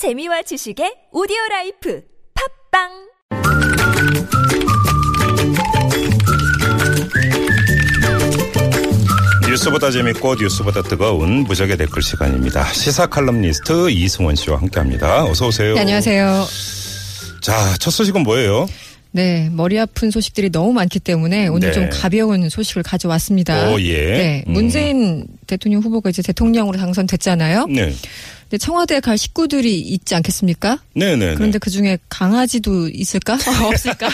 재미와 지식의 오디오 라이프 팟빵 뉴스보다 재밌고 뉴스보다 뜨거운 무적의 댓글 시간입니다. 시사 칼럼니스트 이승원 씨와 함께합니다. 어서 오세요. 네, 안녕하세요. 자, 첫 소식은 뭐예요? 네, 머리 아픈 소식들이 너무 많기 때문에 오늘 네. 좀 가벼운 소식을 가져왔습니다. 오, 예. 네, 음. 문재인 대통령 후보가 이제 대통령으로 당선됐잖아요. 네. 근데 청와대에 갈 식구들이 있지 않겠습니까? 네네. 그런데 그 중에 강아지도 있을까? 없을까?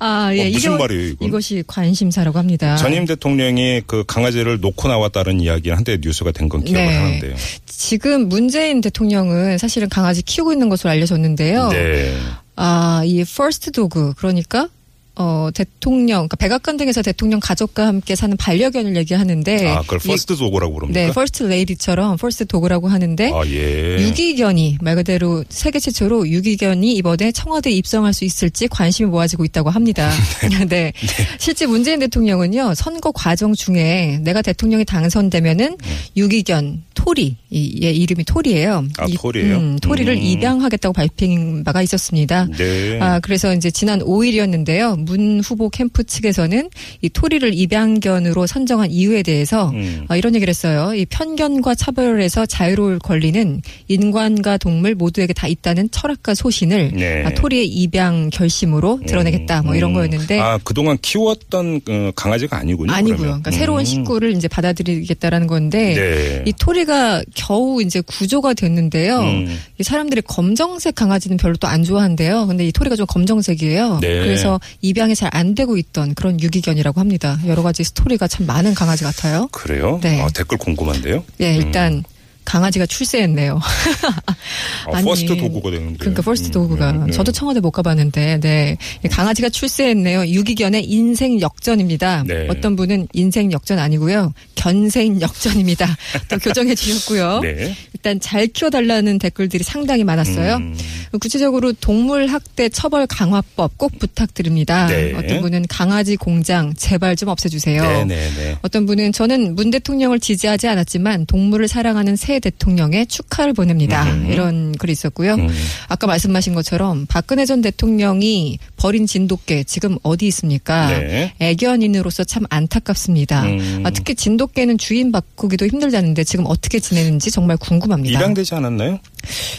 아, 예. 어, 무슨 말이에요, 이건? 이것이 관심사라고 합니다. 전임 대통령이 그 강아지를 놓고 나왔다는 이야기 한때 뉴스가 된 건 기억을 네. 하는데요. 지금 문재인 대통령은 사실은 강아지 키우고 있는 것으로 알려졌는데요. 네. 아, 이 first dog 그러니까 어 대통령 그러니까 백악관 등에서 대통령 가족과 함께 사는 반려견을 얘기하는데 아, 그걸 이- first dog라고 부릅니까? 네, 퍼스트 레이디처럼 first dog라고 하는데 아, 예. 유기견이 말 그대로 세계 최초로 유기견이 이번에 청와대에 입성할 수 있을지 관심이 모아지고 있다고 합니다. 네. 실제 문재인 대통령은요 선거 과정 중에 내가 대통령이 당선되면은 유기견 토리 이얘 이름이 토리예요. 아, 이- 토리예요? 음, 토리를 음. 입양하겠다고 발표한 바가 있었습니다. 네. 아, 그래서 이제 지난 5일이었는데요. 문 후보 캠프 측에서는 이 토리를 입양견으로 선정한 이유에 대해서 음. 아, 이런 얘기를 했어요. 이 편견과 차별에서 자유로울 권리는 인간과 동물 모두에게 다 있다는 철학과 소신을 네. 아, 토리의 입양 결심으로 드러내겠다. 뭐 이런 음. 거였는데 아, 그동안 키웠던 어, 강아지가 아니군요. 아니고요. 그러면. 그러니까 새로운 음. 식구를 이제 받아들이겠다라는 건데 네. 이 토리가 겨우 이제 구조가 됐는데요. 음. 이 사람들이 검정색 강아지는 별로 또 안 좋아한대요. 근데 이 토리가 좀 검정색이에요. 네. 그래서 입양이 잘 안 되고 있던 그런 유기견이라고 합니다. 여러 가지 스토리가 참 많은 강아지 같아요. 그래요? 네. 아, 댓글 궁금한데요. 예, 일단 강아지가 출세했네요. 아, 아니, first dog가 되는데. 그러니까 first 음, dog가 네, 네. 저도 청와대 못 가봤는데 네이 강아지가 출세했네요. 유기견의 인생 역전입니다. 네. 어떤 분은 인생 역전 아니고요 견생 역전입니다. 또 교정해 주셨고요. 네. 일단 잘 키워달라는 댓글들이 상당히 많았어요. 음. 구체적으로 동물 학대 처벌 강화법 꼭 부탁드립니다. 네. 어떤 분은 강아지 공장 제발 좀 없애주세요. 네네네. 어떤 분은 저는 문 대통령을 지지하지 않았지만 동물을 사랑하는 새 대통령에 축하를 보냅니다. 음. 이런 글이 있었고요. 음. 아까 말씀하신 것처럼 박근혜 전 대통령이 버린 진돗개 지금 어디 있습니까? 네. 애견인으로서 참 안타깝습니다. 음. 아, 특히 진돗개는 주인 바꾸기도 힘들다는데 지금 어떻게 지내는지 정말 궁금 합니다. 입양되지 않았나요?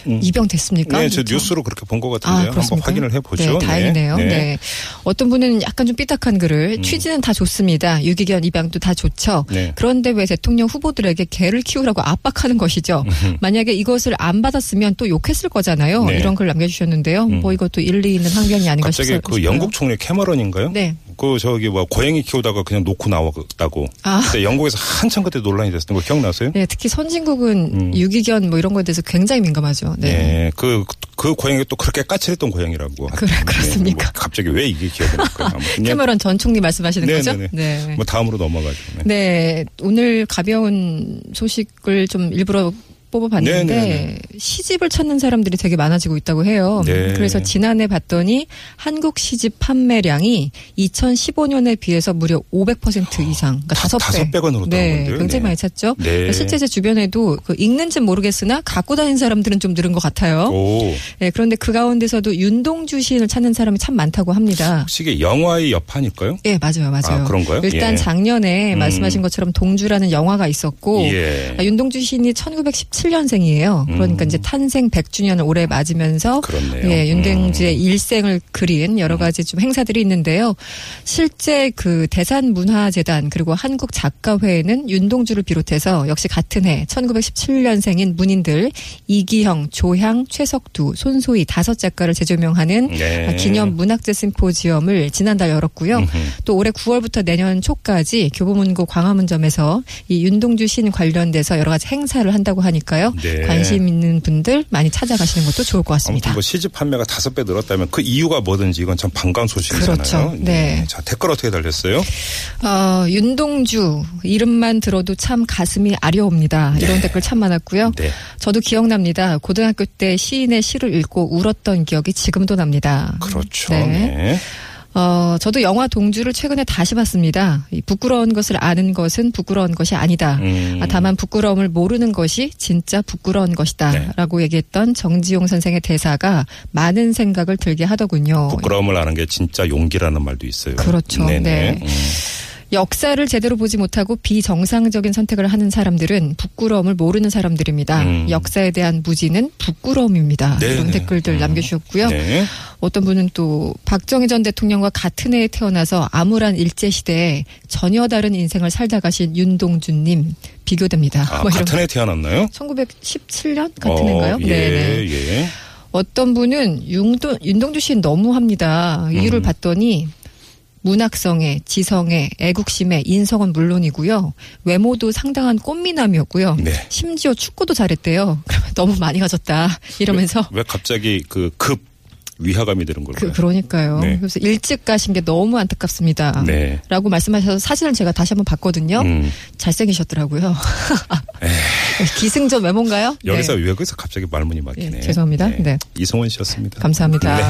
음. 입양 됐습니까? 네, 저? 뉴스로 그렇게 본것 아, 같은데요. 한번 그렇습니까? 확인을 해보죠. 네, 다행이네요. 네. 네. 어떤 분은 약간 좀 삐딱한 글을 음. 취지는 다 좋습니다. 유기견 입양도 다 좋죠. 네. 그런데 왜 대통령 후보들에게 개를 키우라고 압박하는 것이죠. 만약에 이것을 안 받았으면 또 욕했을 거잖아요. 네. 이런 글 남겨주셨는데요. 음. 뭐 이것도 일리 있는 항변이 아닌가 갑자기 싶어요. 그 영국 총리 캐머런인가요? 네. 그 저기 뭐 고양이 키우다가 그냥 놓고 나왔다고. 아. 그때 영국에서 한참 그때 논란이 됐었던 거 기억나세요? 네, 특히 선진국은 음. 유기견 뭐 이런 거에 대해서 굉장히 민감하죠. 네. 네. 그, 그 고양이가 또 그렇게 까칠했던 고양이라고. 그래. 그렇습니까? 뭐 갑자기 왜 이게 기억이 날까요? 캐머런 전 총리 말씀하시는 네, 거죠? 네, 네. 뭐 다음으로 넘어가죠. 네. 네, 오늘 가벼운 소식을 좀 일부러 뽑아봤는데 네네네. 시집을 찾는 사람들이 되게 많아지고 있다고 해요. 네. 그래서 지난해 봤더니 한국 시집 판매량이 2015년에 비해서 무려 500% 이상, 그러니까 다- 다섯 배. 다섯 배가 늘었다는 네, 건데요. 굉장히 네. 많이 찾죠. 네. 실제 제 주변에도 그 읽는지 는 모르겠으나 갖고 다니는 사람들은 좀 늘은 것 같아요. 오. 네, 그런데 그 가운데서도 윤동주 시인을 찾는 사람이 참 많다고 합니다. 혹시 이게 영화의 여파일까요? 예, 맞아요, 맞아요. 아, 그런가요? 일단 예. 작년에 음. 말씀하신 것처럼 동주라는 영화가 있었고 예. 아, 윤동주 시인이 1917 년생이에요. 그러니까 음. 이제 탄생 100주년을 올해 맞으면서 그렇네요. 예, 윤동주의 음. 일생을 그린 여러 가지 좀 행사들이 있는데요. 실제 그 대산문화재단 그리고 한국 작가회에는 윤동주를 비롯해서 역시 같은 해 1917년생인 문인들 이기형, 조향, 최석두, 손소희 다섯 작가를 재조명하는 네. 아, 기념 문학재 심포지엄을 지난달 열었고요. 음흠. 또 올해 9월부터 내년 초까지 교보문고 광화문점에서 이 윤동주 시인 관련돼서 여러 가지 행사를 한다고 하니까 요. 네. 관심 있는 분들 많이 찾아가시는 것도 좋을 것 같습니다. 뭐 시집 판매가 다섯 배 늘었다면 그 이유가 뭐든지 이건 참 반가운 소식이잖아요. 그렇죠. 네. 자 댓글 어떻게 달렸어요? 어, 윤동주 이름만 들어도 참 가슴이 아려옵니다. 이런 댓글 참 많았고요. 네. 저도 기억납니다. 고등학교 때 시인의 시를 읽고 울었던 기억이 지금도 납니다. 그렇죠. 네. 네. 어, 저도 영화 동주를 최근에 다시 봤습니다. 이 부끄러운 것을 아는 것은 부끄러운 것이 아니다. 음. 아, 다만 부끄러움을 모르는 것이 진짜 부끄러운 것이다. 네. 라고 얘기했던 정지용 선생의 대사가 많은 생각을 들게 하더군요. 부끄러움을 아는 게 진짜 용기라는 말도 있어요. 그렇죠. 네네. 네. 음. 역사를 제대로 보지 못하고 비정상적인 선택을 하는 사람들은 부끄러움을 모르는 사람들입니다. 음. 역사에 대한 무지는 부끄러움입니다. 네네. 이런 댓글들 음. 남겨주셨고요. 네. 어떤 분은 또 박정희 전 대통령과 같은 해에 태어나서 암울한 일제 시대에 전혀 다른 인생을 살다 가신 윤동준님 비교됩니다. 아, 뭐 같은 해 태어났나요? 1917년 같은 어, 해인가요? 예, 네네. 예. 어떤 분은 윤도, 윤동주 씨 너무합니다. 이유를 음. 봤더니 문학성에, 지성에, 애국심에, 인성은 물론이고요. 외모도 상당한 꽃미남이었고요. 네. 심지어 축구도 잘했대요. 너무 많이 가졌다. 이러면서 왜 갑자기 그 급 위화감이 드는 걸까요? 그, 그러니까요. 네. 그래서 일찍 가신 게 너무 안타깝습니다. 네. 라고 말씀하셔서 사진을 제가 다시 한번 봤거든요. 음. 잘생기셨더라고요. 기승전 외모인가요? 여기서 네. 여기서 갑자기 말문이 막히네. 예, 죄송합니다. 네. 이송원 씨였습니다. 감사합니다. 네.